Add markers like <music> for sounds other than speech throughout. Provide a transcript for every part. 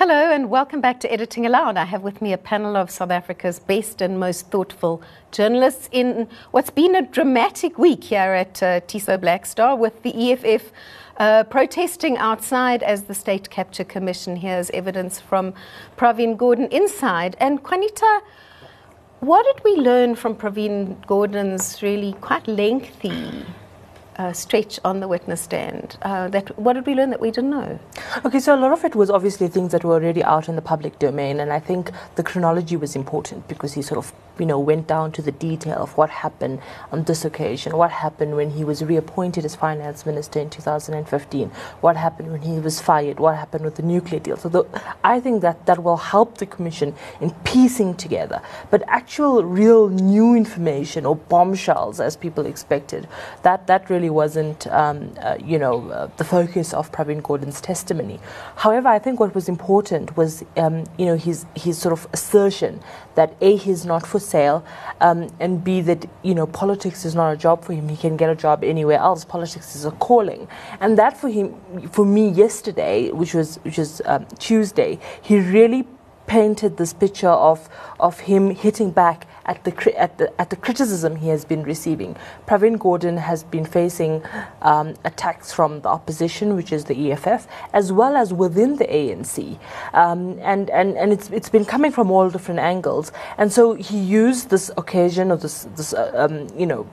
Hello and welcome back to Editing Allowed. I have with me a panel of South Africa's best and most thoughtful journalists in what's been a dramatic week here at uh, Tiso Black Star with the EFF uh, protesting outside as the State Capture Commission hears evidence from Pravin Gordhan inside. And Juanita, what did we learn from Pravin Gordhan's really quite lengthy uh, stretch on the witness stand. Uh, that what did we learn that we didn't know? Okay, so a lot of it was obviously things that were already out in the public domain, and I think the chronology was important because he sort of you know went down to the detail of what happened on this occasion, what happened when he was reappointed as finance minister in 2015, what happened when he was fired, what happened with the nuclear deal. So the, I think that that will help the commission in piecing together, but actual real new information or bombshells, as people expected, that that really wasn't, um, uh, you know, uh, the focus of Pravin Gordhan's testimony. However, I think what was important was, um, you know, his his sort of assertion that a he's not for um, and b that you know politics is not a job for him. He can get a job anywhere else. Politics is a calling, and that for him, for me, yesterday, which was which was um, Tuesday, he really painted this picture of of him hitting back at the, at the, at the criticism he has been receiving. Pravin Gordhan has been facing um, attacks from the opposition, which is the EFF, as well as within the ANC. Um, and and, and it's, it's been coming from all different angles. And so he used this occasion of this, this uh, um, you know,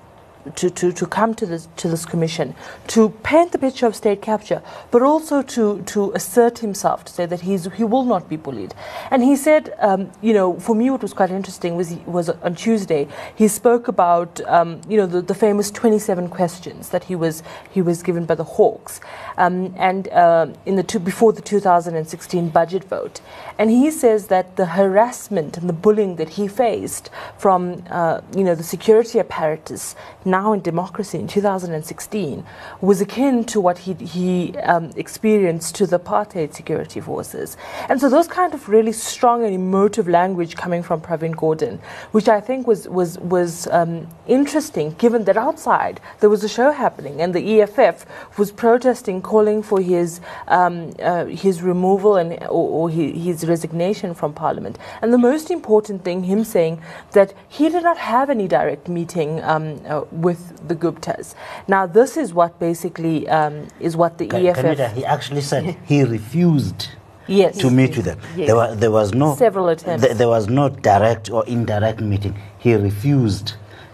to, to, to come to this, to this commission to paint the picture of state capture, but also to, to assert himself, to say that he's, he will not be bullied. And he said, um, you know, for me what was quite interesting was, was on Tuesday, he spoke about, um, you know, the, the famous 27 questions that he was, he was given by the Hawks um, and uh, in the two, before the 2016 budget vote. And he says that the harassment and the bullying that he faced from, uh, you know, the security apparatus now in democracy in 2016 was akin to what he, he um, experienced to the apartheid security forces. And so those kind of really strong and emotive language coming from Pravin Gordhan, which I think was, was, was um, interesting given that outside there was a show happening and the EFF was protesting, calling for his, um, uh, his removal and, or, or his resignation from parliament. And the most important thing, him saying that he did not have any direct meeting um, uh, with the Guptas. Now, this is what basically um, is what the EFF. Qaanitah, he actually said he refused. Yes. To meet with them. Yes. There, was, there was no several attempts. Th- there was no direct or indirect meeting. He refused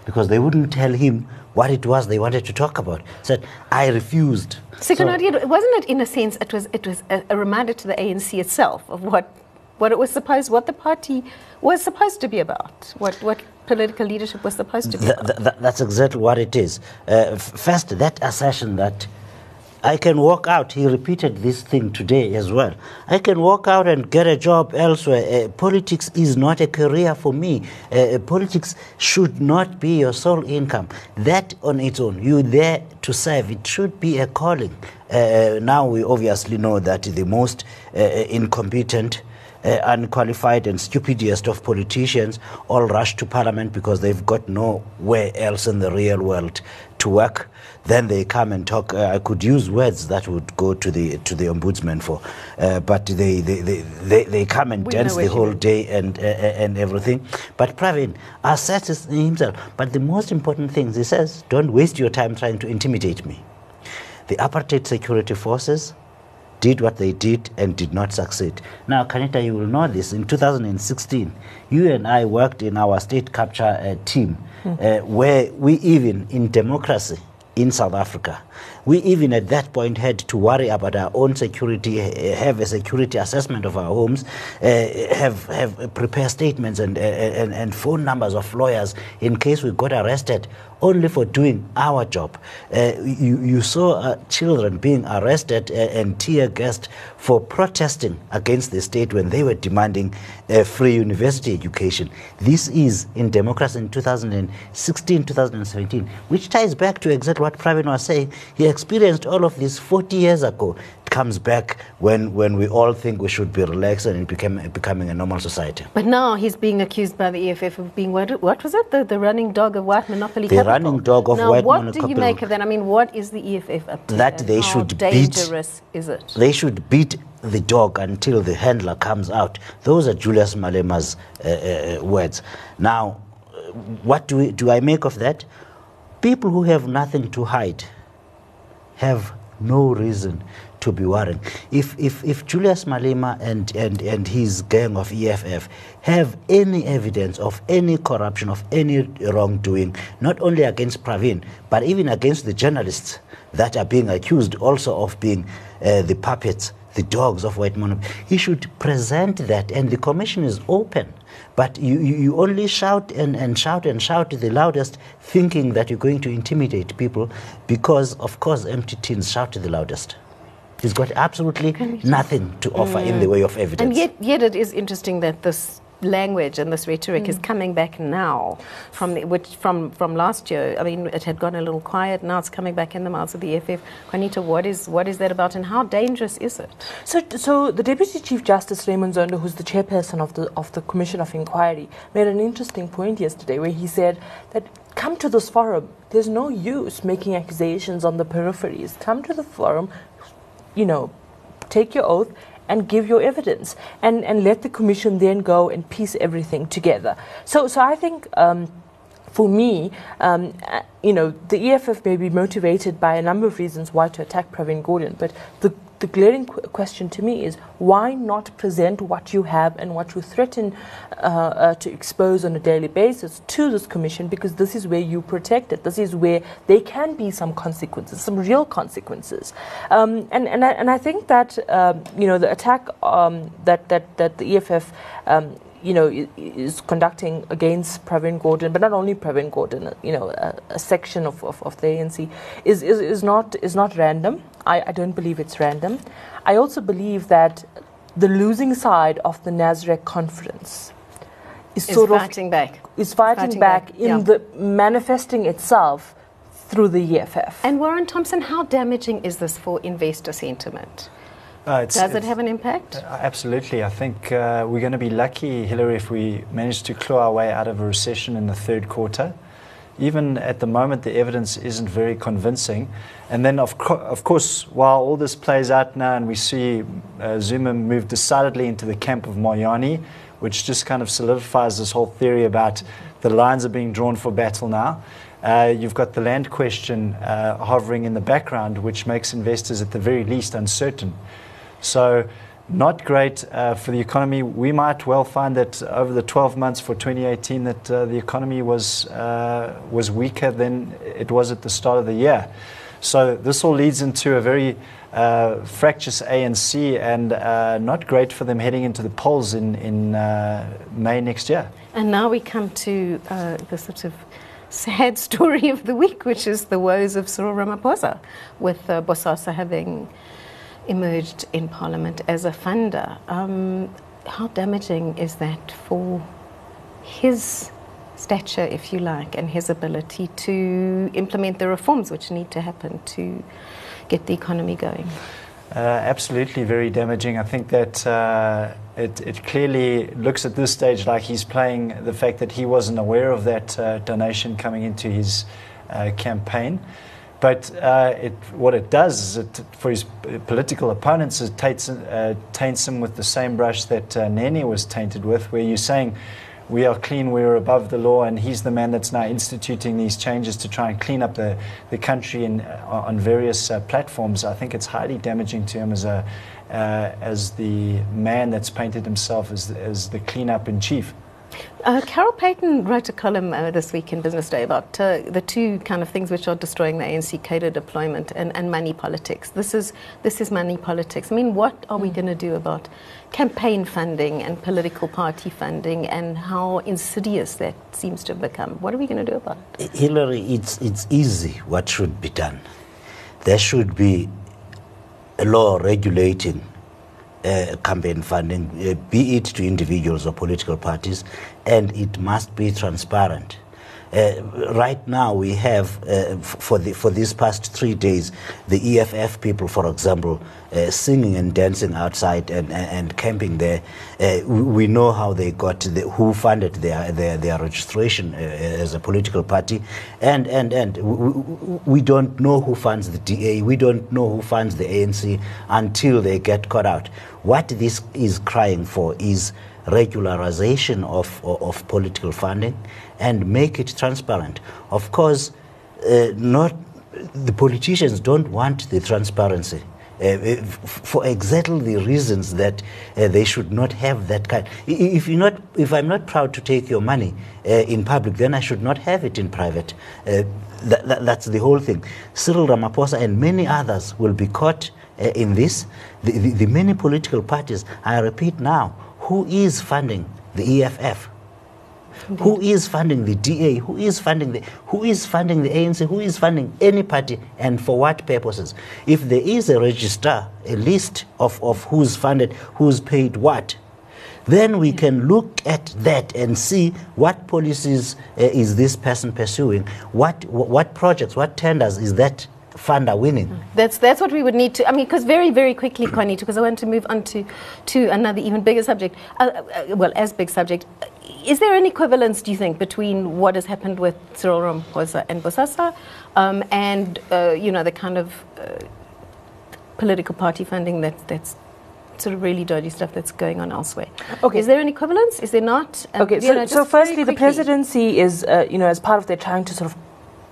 because they wouldn't tell him what it was they wanted to talk about. Said, I refused. So, so wasn't it in a sense it was it was a, a, reminder to the ANC itself of what what it was supposed what the party was supposed to be about, what what political leadership was supposed to be. Th- th- that's exactly what it is. Uh, first, that assertion that I can walk out. He repeated this thing today as well. I can walk out and get a job elsewhere. Uh, politics is not a career for me. Uh, uh politics should not be your sole income. That on its own, you're there to serve. It should be a calling. Uh, uh now we obviously know that the most incompetent uh, unqualified and stupidest of politicians all rush to parliament because they've got nowhere else in the real world to work. Then they come and talk. Uh, I could use words that would go to the to the ombudsman for, uh, but they, they, they, they, they come and we dance the whole day and uh, uh, and everything. But Pravin asserts himself. But the most important thing he says, don't waste your time trying to intimidate me. The apartheid security forces did what they did and did not succeed. Now, Qaanitah, you will know this. In 2016, you and I worked in our state capture uh, team, mm. uh, where we even, in democracy in South Africa, we even at that point had to worry about our own security, have a security assessment of our homes, uh, have have prepare statements and, and and phone numbers of lawyers in case we got arrested only for doing our job. Uh, you, you saw uh, children being arrested uh, and tear gassed for protesting against the state when they were demanding a free university education. This is in democracy in 2016, 2017, which ties back to exactly what Pravin was saying. He experienced all of this 40 years ago It comes back when, when we all think we should be relaxed and it became, becoming a normal society. But now he's being accused by the EFF of being, what, what was it, the, the running dog of white monopoly The capital. running dog of now, white what do you make of that? I mean, what is the EFF up to? That they how should beat- dangerous is it? They should beat the dog until the handler comes out. Those are Julius Malema's uh, uh, words. Now, uh, what do, we, do I make of that? People who have nothing to hide have no reason to be worried. If, if, if Julius Malema and, and, and his gang of EFF have any evidence of any corruption, of any wrongdoing, not only against Pravin, but even against the journalists that are being accused also of being uh, the puppets, the dogs of white monopoly, he should present that, and the commission is open. But you, you, only shout and, and shout and shout the loudest, thinking that you're going to intimidate people, because, of course, empty tins shout the loudest. He's got absolutely nothing to offer in the mm. way of evidence. And yet, yet it is interesting that this language and this rhetoric is hmm. coming back now from the, which from from last year. I mean, it had gone a little quiet. Now it's coming back in the mouths of the EFF. Juanita, what is what is that about, and how dangerous is it? So, so the Deputy Chief Justice Raymond Zondo, who's the chairperson of the of the Commission of Inquiry, made an interesting point yesterday, where he said that come to this forum. There's no use making accusations on the peripheries. Come to the forum, you know, take your oath and give your evidence, and and let the commission then go and piece everything together. So, so I think. Um, for me, um, uh, you know, the EFF may be motivated by a number of reasons why to attack Pravin Gordhan, but the, the glaring qu- question to me is why not present what you have and what you threaten uh, uh, to expose on a daily basis to this commission because this is where you protect it. This is where there can be some consequences, some real consequences. Um, and, and, I, and I think that, um, you know, the attack um, that, that, that the EFF you know, is conducting against Pravin Gordhan, but not only Pravin Gordhan, uh, you know, a, a section of, of, of the ANC, is, is, is, not, is not random. I, I don't believe it's random. I also believe that the losing side of the NASREC conference is Is sort fighting back. of is fighting, Fighting back, back, in yeah. the manifesting itself through the EFF. And Warren Thompson, how damaging is this for investor sentiment? Uh, Does it have an impact? Uh, Absolutely. I think uh, we're going to be lucky, Hillary, if we manage to claw our way out of a recession in the third quarter. Even at the moment, the evidence isn't very convincing. And then, of, co- of course, while all this plays out now and we see uh, Zuma move decidedly into the camp of Moyani, which just kind of solidifies this whole theory about the lines are being drawn for battle now. Uh, you've got the land question uh, hovering in the background, which makes investors at the very least uncertain. So, not great uh, for the economy. We might well find that over the 12 months for 2018, that uh, the economy was uh, was weaker than it was at the start of the year. So this all leads into a very uh, fractious ANC and uh, not great for them heading into the polls in in uh, May next year. And now we come to the sort of sad <laughs> story of the week, which is the woes of Cyril Ramaphosa, with Bosasa having emerged in Parliament as a funder. Um, how damaging is that for his stature, if you like, and his ability to implement the reforms which need to happen to get the economy going? Uh, absolutely, very damaging. I think that uh, it, it clearly looks at this stage like he's playing the fact that he wasn't aware of that uh, donation coming into his uh, campaign. But uh, it, what it does is it, for his political opponents, it taints, uh, taints him with the same brush that uh, Nene was tainted with, where you're saying, we are clean, we are above the law, and he's the man that's now instituting these changes to try and clean up the, the country in, uh, on various uh, platforms. I think it's highly damaging to him as, a, uh, as the man that's painted himself as, as the cleanup in chief. Uh, Carol Paton wrote a column uh, this week in Business Day about uh, the two kind of things which are destroying the ANC: cadre deployment and, and money politics. This is this is money politics. I mean, what are we going to do about campaign funding and political party funding and how insidious that seems to have become? What are we going to do about it? Hillary, it's, it's easy what should be done. There should be a law regulating campaign funding, uh, be it to individuals or political parties, and it must be transparent. Uh, right now, we have, uh, for, the, for these past three days, the EFF people, for example, uh, singing and dancing outside and, and, camping there. We know how they got, the, who funded their, their, their registration as a political party. And, and, and we, we don't know who funds the DA, we don't know who funds the ANC until they get caught out. What this is crying for is regularization of, of, of political funding and make it transparent. Of course, uh, not the politicians don't want the transparency. Uh, for exactly the reasons that uh, they should not have that kind. If you're not, if I'm not proud to take your money uh, in public, then I should not have it in private. Uh, that, that, that's the whole thing. Cyril Ramaphosa and many others will be caught uh, in this. The, the, the many political parties. I repeat now, who is funding the EFF? Who is funding the DA? Who is funding the who is funding the ANC? Who is funding any party and for what purposes? If there is a register, a list of, of who's funded, who's paid what, then we can look at that and see what policies uh, is this person pursuing, what, what projects, what tenders is that funder winning. That's that's what we would need to. I mean, because very very quickly, Juanito, because I want to move on to to another even bigger subject. Uh, uh, well, as big subject. Is there an equivalence, do you think, between what has happened with Cyril Ramaphosa and Bosasa, um, and uh, you know the kind of uh, political party funding that that's sort of really dodgy stuff that's going on elsewhere. Okay. Is there an equivalence? Is there not? Um, okay, so, know, so firstly, the presidency is, uh, you know, as part of their trying to sort of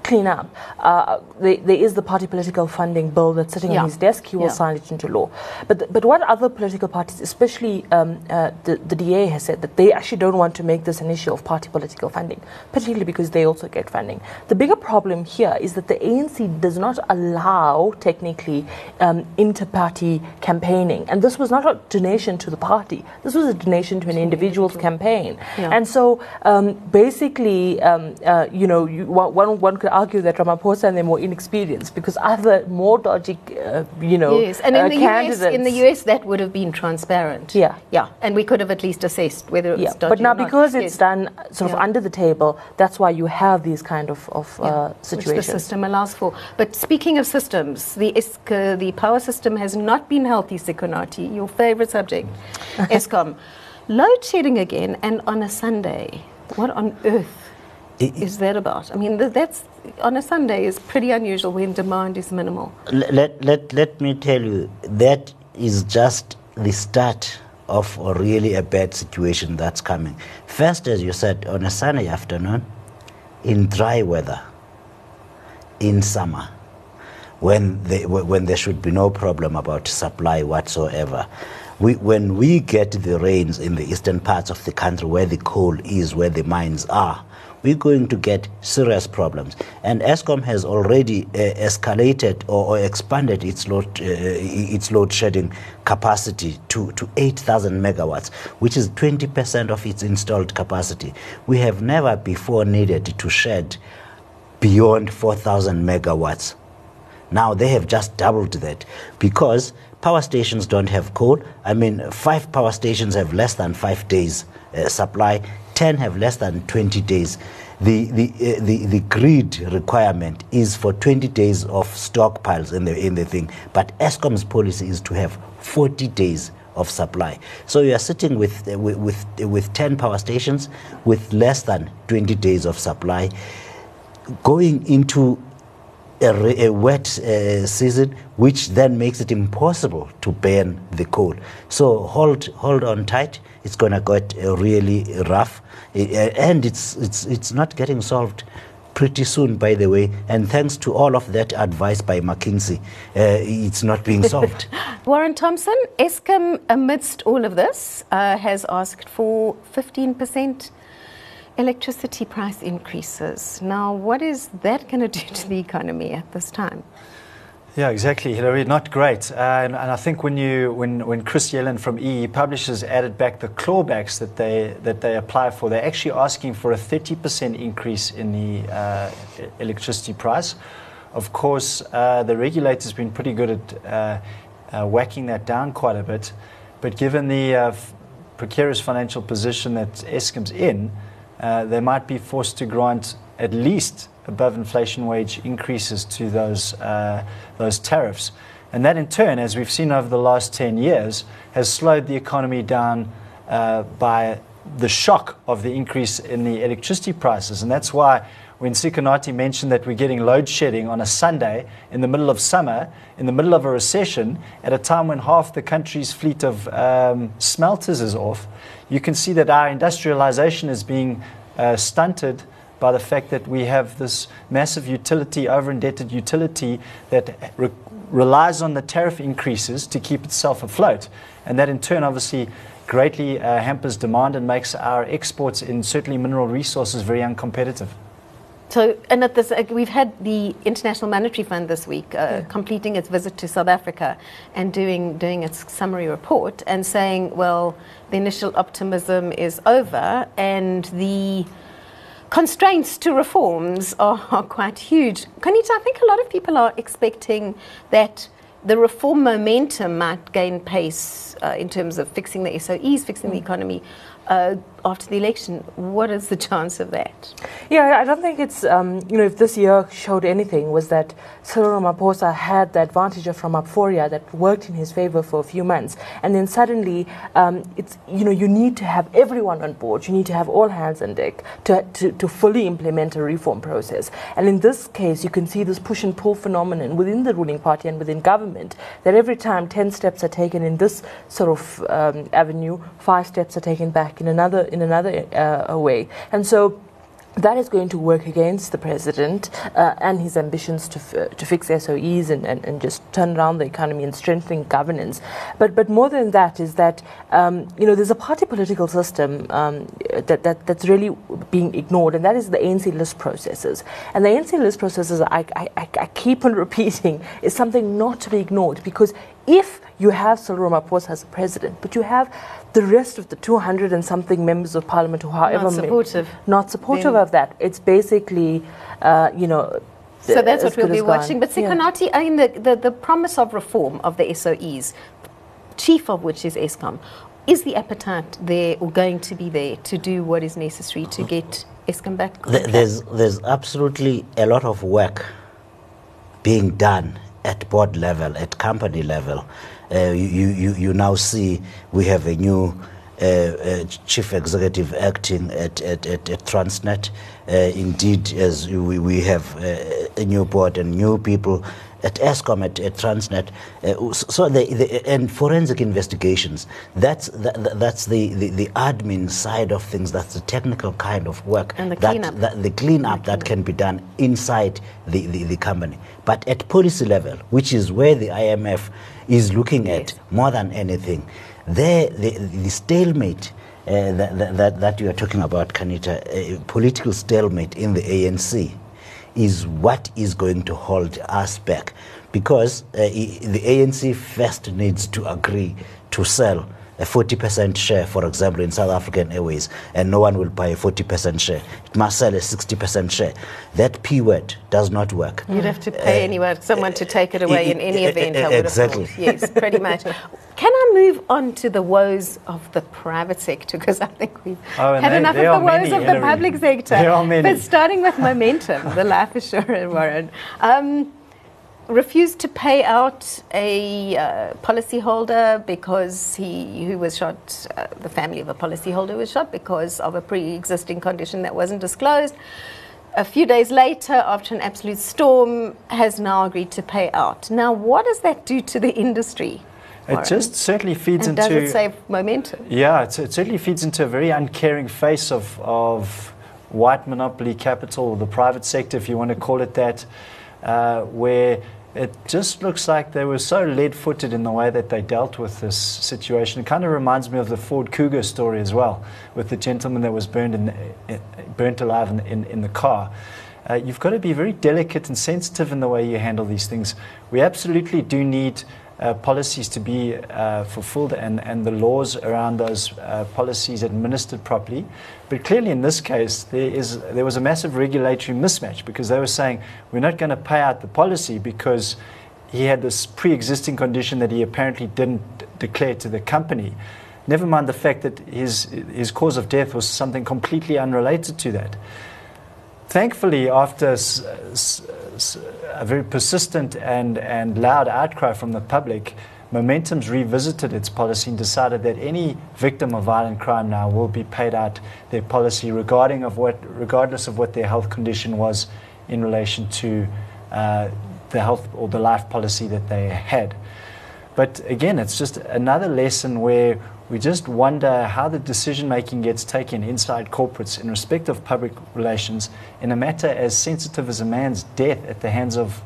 clean up. Uh, there, there is the party political funding bill that's sitting yeah. on his desk. He will yeah. sign it into law. But, but what other political parties, especially um, uh, the, the DA, has said that they actually don't want to make this an issue of party political funding, particularly because they also get funding. The bigger problem here is that the ANC does not allow, technically, um, inter party campaigning. And this was not a donation to the party, this was a donation to an individual's campaign. Yeah. And so um, basically, um, uh, you know, you, one, one could argue that Ramaphosa and they're more inexperienced because other more dodgy, uh, you know, yes. and in uh, the US, in the US that would have been transparent. Yeah, yeah, and we could have at least assessed whether it was yeah. dodgy. But now because it's yes. done sort of yeah. under the table, that's why you have these kind of, of yeah. uh, situations. Which the system allows for. But speaking of systems, the ISK, the power system has not been healthy. Sikonathi, your favorite subject, <laughs> Eskom, load shedding again, and on a Sunday. What on earth? Is that about? I mean, that's on a Sunday is pretty unusual when demand is minimal. Let, let, let me tell you, that is just the start of a really a bad situation that's coming. First, as you said, on a sunny afternoon, in dry weather, in summer, when, they, when there should be no problem about supply whatsoever. We, when we get the rains in the eastern parts of the country where the coal is, where the mines are, we're going to get serious problems. And Eskom has already uh, escalated or, or, expanded its load, uh, its load shedding capacity to, to 8,000 megawatts, which is 20% of its installed capacity. We have never before needed to shed beyond 4,000 megawatts. Now they have just doubled that because power stations don't have coal. I mean, five power stations have less than five days uh, supply. 10 have less than 20 days. The, the, uh, the, the grid requirement is for 20 days of stockpiles in the, in the thing. But Eskom's policy is to have 40 days of supply. So you are sitting with, uh, with, with, with 10 power stations with less than 20 days of supply. Going into a, a wet uh, season, which then makes it impossible to burn the coal. So hold, hold on tight. It's going to get really rough, and it's, it's, it's not getting solved pretty soon, by the way. And thanks to all of that advice by McKinsey, uh, it's not being <laughs> solved. Warren Thompson, Eskom, amidst all of this, uh, has asked for 15% electricity price increases. Now, what is that going to do to the economy at this time? Yeah, exactly, Hillary. Not great. Uh, and, and, I think when you when, when Chris Yelland from EE Publishers added back the clawbacks that they that they apply for, they're actually asking for a 30% increase in the uh, electricity price. Of course, uh, the regulator's been pretty good at uh, uh, whacking that down quite a bit, but given the uh, precarious financial position that Eskom's in, they might be forced to grant at least above inflation wage increases to those, uh, those tariffs. And that, in turn, as we've seen over the last 10 years, has slowed the economy down uh, by the shock of the increase in the electricity prices. And that's why when Sikonathi mentioned that we're getting load shedding on a Sunday in the middle of summer, in the middle of a recession, at a time when half the country's fleet of um, smelters is off, you can see that our industrialization is being uh, stunted by the fact that we have this massive utility, over indebted utility that re- relies on the tariff increases to keep itself afloat. And that in turn, obviously, greatly uh, hampers demand and makes our exports in certainly mineral resources very uncompetitive. So, and at this, uh, we've had the International Monetary Fund this week uh, yeah. completing its visit to South Africa and doing doing its summary report and saying, well, the initial optimism is over and the constraints to reforms are, are quite huge. Qaanitah, I think a lot of people are expecting that the reform momentum might gain pace uh, in terms of fixing the SOEs, fixing mm. the economy uh, after the election. What is the <laughs> chance of that? Yeah, I don't think it's, um, you know, if this year showed anything, was that Cyril Ramaphosa had the advantage of Ramaphoria that worked in his favor for a few months. And then suddenly, um, it's, you know, you need to have everyone on board. You need to have all hands on deck to, to, to fully implement a reform process. And in this case, you can see this push and pull phenomenon within the ruling party and within government that every time 10 steps are taken in this sort of um, avenue, five steps are taken back in another in another uh, way. And so that is going to work against the president uh, and his ambitions to, f- to fix SOEs and, and, and just turn around the economy and strengthen governance. But, but more than that is that, um, you know, there's a party political system um, that, that, that's really being ignored, and that is the ANC list processes. And the ANC list processes, I, I, I keep on <laughs> repeating, is something not to be ignored because if you have Cyril Ramaphosa as president, but you have the rest of the 200 and something members of parliament who, however, not supportive, not supportive of that. It's basically, uh, you know. So that's what we'll be watching. But Sikonathi, yeah. I mean, the, the, the promise of reform of the SOEs, chief of which is Eskom, is the appetite there or going to be there to do what is necessary to get Eskom back? There's, there's absolutely a lot of work being done at board level, at company level, you, you, you now see we have a new uh, uh, chief executive acting at, at, at, at Transnet. Uh, indeed, as we, we have uh, a new board and new people at Eskom, at, at Transnet. Uh, so the, the, and forensic investigations. That's the, that's the, the, the, admin side of things. That's the technical kind of work. And the cleanup. That, that, the cleanup that can be done inside the, the, the company. But at policy level, which is where the IMF is looking yes. at more than anything. There, the, the stalemate uh, that, that, that, you are talking about, Qaanitah, uh, political stalemate in the ANC, is what is going to hold us back. Because uh, the ANC first needs to agree to sell a 40% share, for example, in South African Airways, and no one will buy a 40% share. It must sell a 60% share. That P word does not work. You'd have to pay uh, anyone, someone to take it away in any event, I exactly. Yes, pretty much. <laughs> Can I move on to the woes of the private sector? Because I think we've oh, had they, enough of the woes many, of the public sector. There are many. But starting with Momentum, the life assurance, Warren. Um, refused to pay out a uh, policyholder because he who was shot, uh, the family of a policyholder was shot because of a pre-existing condition that wasn't disclosed. A few days later, after an absolute storm, has now agreed to pay out. Now, what does that do to the industry? It just certainly feeds and into. Does it save Momentum? Yeah, it, it certainly feeds into a very uncaring face of, of white monopoly capital, the private sector, if you want to call it that, uh, where it just looks like they were so lead footed in the way that they dealt with this situation. It kind of reminds me of the Ford Kuga story as well, with the gentleman that was burned, in, burnt alive in, in, in the car. Uh, you've got to be very delicate and sensitive in the way you handle these things. We absolutely do need policies to be uh, fulfilled and, and the laws around those uh, policies administered properly. But clearly, in this case, there, is, there was a massive regulatory mismatch because they were saying we're not going to pay out the policy because he had this pre existing condition that he apparently didn't declare to the company. Never mind the fact that his, his cause of death was something completely unrelated to that. thankfully, after s- s- s- a very persistent and, and loud outcry from the public, Momentum's revisited its policy and decided that any victim of violent crime now will be paid out their policy regarding of what, regardless of what their health condition was in relation to uh, the health or the life policy that they had. But again, it's just another lesson where we just wonder how the decision making gets taken inside corporates in respect of public relations in a matter as sensitive as a man's death at the hands of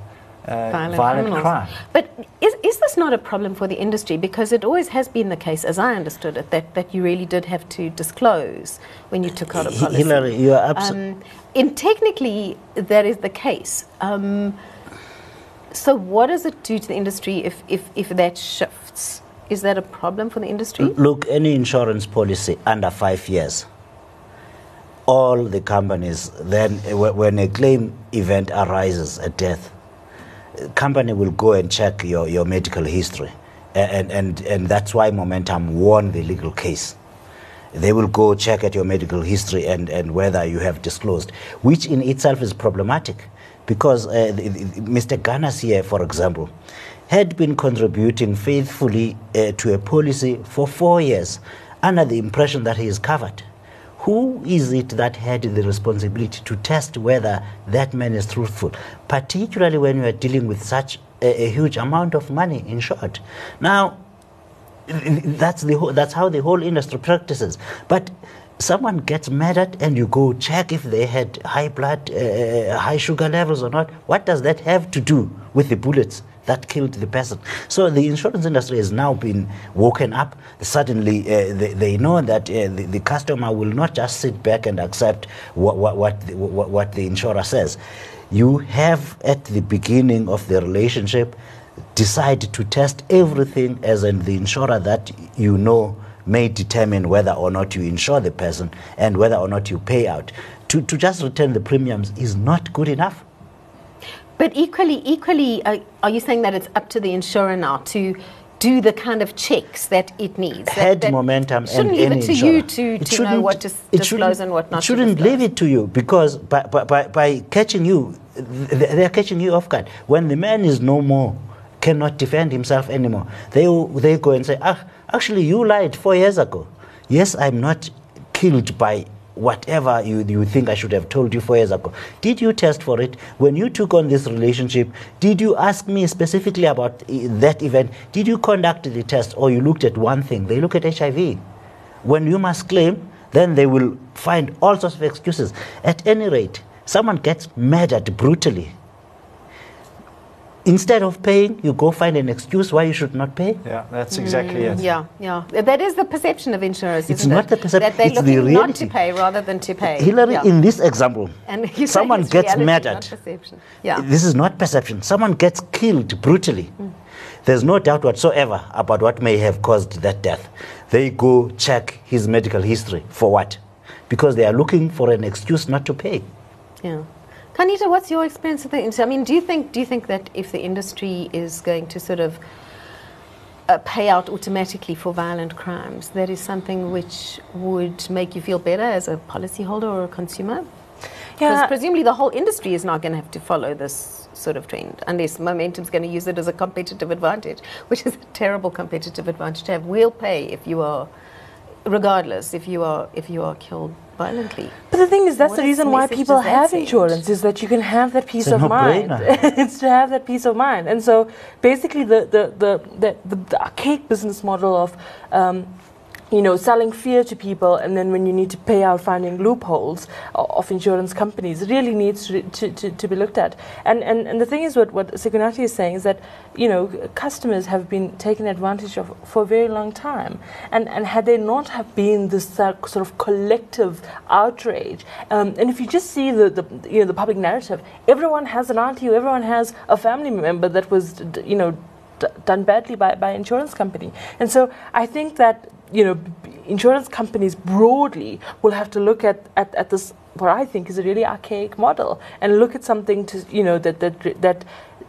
uh, violent, violent crime. But is, is this not a problem for the industry? Because it always has been the case, as I understood it, that, that you really did have to disclose when you took out a Hi- policy. Hillary, you are absolutely. Um, in technically, that is the case. Um, so, what does it do to the industry if, if, if that shifts? Is that a problem for the industry? Look, any insurance policy under five years, all the companies, then when a claim event arises, a death, company will go and check your, your medical history. And, and, and that's why Momentum won the legal case. They will go check at your medical history and, and whether you have disclosed, which in itself is problematic because uh, Mr. Ganas here, for example, had been contributing faithfully uh, to a policy for four years under the impression that he is covered. Who is it that had the responsibility to test whether that man is truthful, particularly when you are dealing with such a, a huge amount of money in short? Now, that's the whole, that's how the whole industry practices. But someone gets at and you go check if they had high blood, uh, high sugar levels or not. What does that have to do with the bullets? That killed the person. So the insurance industry has now been woken up. Suddenly, uh, they, they know that uh, the, the customer will not just sit back and accept what, what, what, the, what, what the insurer says. You have at the beginning of the relationship decide to test everything as in the insurer that you know may determine whether or not you insure the person and whether or not you pay out. To, to just return the premiums is not good enough. But equally, equally, uh, are you saying that it's up to the insurer now to do the kind of checks that it needs? Head that Momentum shouldn't and leave it to insurer. you to, to know what to it disclose and what not It shouldn't leave it to you because by, by, by, by catching you, they're catching you off guard. When the man is no more, cannot defend himself anymore, they, they go and say, ah, actually, you lied four years ago. Yes, I'm not killed by whatever you, you think I should have told you four years ago. Did you test for it? When you took on this relationship, did you ask me specifically about uh, that event? Did you conduct the test or you looked at one thing? They look at HIV. When you must claim, then they will find all sorts of excuses. At any rate, someone gets murdered brutally. Instead of paying, you go find an excuse why you should not pay. Yeah, that's exactly it. Mm, Yeah, yeah. That is the perception of insurers. It's isn't not it? the percep- That they're it's the looking not to pay rather than to pay. Hillary, yeah. in this example, <laughs> and someone gets murdered. Yeah. This is not perception. Someone gets killed brutally. There's no doubt whatsoever about what may have caused that death. They go check his medical history for what? Because they are looking for an excuse not to pay. Yeah. Qaanitah, what's your experience with the industry? I mean, do you think do you think that if the industry is going to sort of uh, pay out automatically for violent crimes, that is something which would make you feel better as a policyholder or a consumer? Because Yeah. presumably the whole industry is not going to have to follow this sort of trend unless Momentum's going to use it as a competitive advantage, which is a terrible competitive advantage to have. We'll pay if you are, regardless, if you are if you are killed violently. But the thing is, that's What the reason why people have send? insurance is that you can have that peace It's of mind. no-brainer. <laughs> it's to have that peace of mind. And so basically, the, the, the, the, the, the archaic business model of um, you know, selling fear to people, and then when you need to pay out, finding loopholes of insurance companies really needs to, to, to, to be looked at. And, and, and the thing is, what, what Sikonathi is saying is that, you know, customers have been taken advantage of for a very long time. And, and had there not have been this sort of collective outrage, um, and if you just see the, the, you know, the public narrative, everyone has an auntie, everyone has a family member that was, you know, done badly by, by insurance company. And so I think that you know insurance companies broadly will have to look at, at, at this what I think is a really archaic model and look at something to you know that that that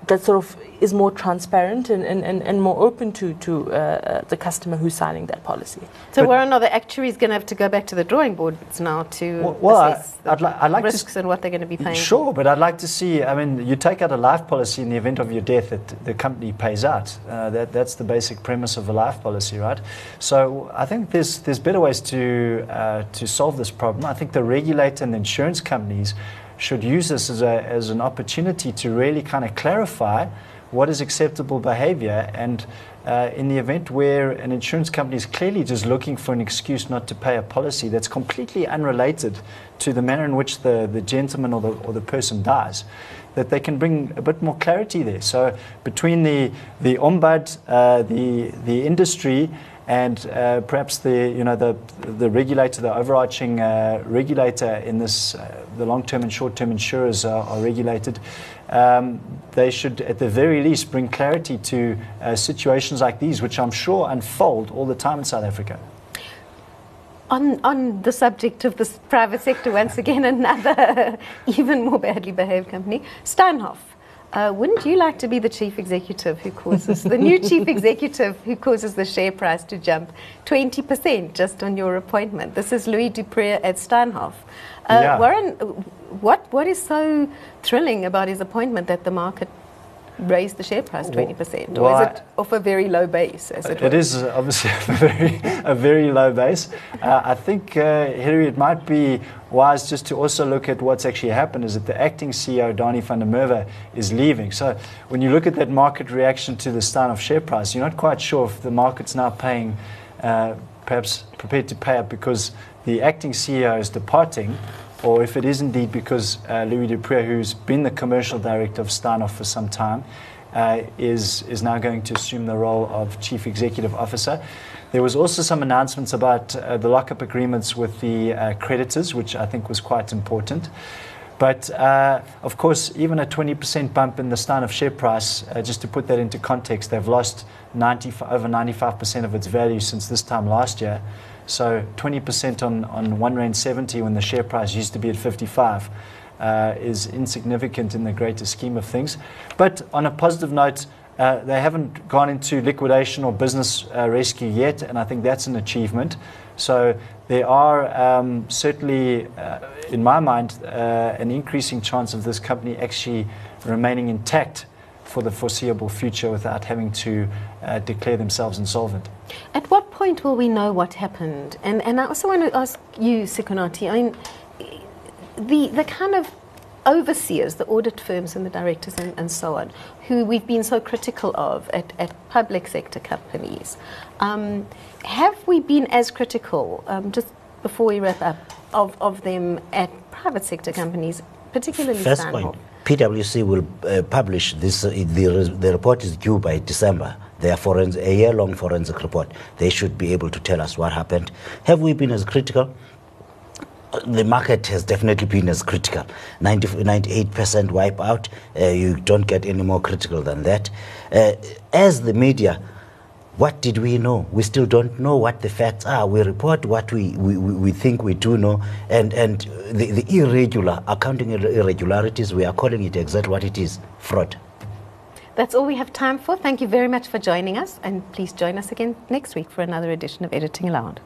that sort of is more transparent and, and, and, and more open to, to uh, uh, the customer who's signing that policy. So, But- Warren, are the actuaries going to have to go back to the drawing boards now to Well- well, I- assess the I'd li- I'd like to risks and what they're going to be paying? Sure, but I'd like to see. I mean, you take out a life policy in the event of your death that the company pays out. Uh, that, that's the basic premise of a life policy, right? So I think there's there's better ways to uh, to solve this problem. I think the regulator and the insurance companies should use this as a as an opportunity to really kind of clarify what is acceptable behavior and. Uh, in the event where an insurance company is clearly just looking for an excuse not to pay a policy that's completely unrelated to the manner in which the, the gentleman or the, or the person dies, that they can bring a bit more clarity there. So between the, the ombud, uh, the, the industry, and uh, perhaps the, you know, the, the regulator, the overarching uh, regulator in this, uh, the long-term and short-term insurers are, are regulated, um, they should at the very least bring clarity to uh, situations like these, which I'm sure unfold all the time in South Africa. On, on the subject of this private sector, once again, <laughs> another even more badly behaved company, Steinhoff. Uh, wouldn't you like to be the chief executive who causes the new chief <laughs> executive who causes the share price to jump 20% just on your appointment? This is Louis du Preez at Steinhoff. Uh, Yeah. Warren, what, what is so thrilling about his appointment that the market raised the share price 20%? Or well, is it off a very low base, as it, It were? is uh, obviously <laughs> a very, a very low base. Uh, I think, uh, Hilary, it might be wise just to also look at what's actually happened is that the acting CEO, Danie van der Merwe, is leaving. So when you look at that market reaction to the Steinhoff share price, you're not quite sure if the market's now paying, uh, perhaps prepared to pay up because the acting CEO is departing or if it is indeed because uh, Louis du Preez, who's been the commercial director of Steinhoff for some time, uh, is, is now going to assume the role of chief executive officer. There was also some announcements about uh, the lockup agreements with the uh, creditors, which I think was quite important. But uh, of course, even a 20% bump in the Steinhoff share price, uh, just to put that into context, they've lost 90, over 95% of its value since this time last year. So 20% on, on 1 Rand 70 when the share price used to be at 55 uh, is insignificant in the greater scheme of things. But on a positive note, uh, they haven't gone into liquidation or business uh, rescue yet, and I think that's an achievement. So there are um, certainly, uh, in my mind, uh, an increasing chance of this company actually remaining intact for the foreseeable future without having to uh, declare themselves insolvent. At what point will we know what happened? And, and I also want to ask you, Sikonathi, I mean, the, the kind of overseers, the audit firms and the directors and, and so on, who we've been so critical of at, at public sector companies, um, have we been as critical, um, just before we wrap up, of, of them at private sector companies, particularly First Steinhoff? point, PwC will uh, publish this. Uh, the, the report is due by December. Their forensic, a year-long forensic report. They should be able to tell us what happened. Have we been as critical? The market has definitely been as critical. 90, 98% wipeout. Uh, you don't get any more critical than that. Uh, as the media, what did we know? We still don't know what the facts are. We report what we, we, we we think we do know, and, and the, the irregular, accounting irregularities, we are calling it exactly what it is fraud. That's all we have time for. Thank you very much for joining us, and please join us again next week for another edition of Editing Allowed.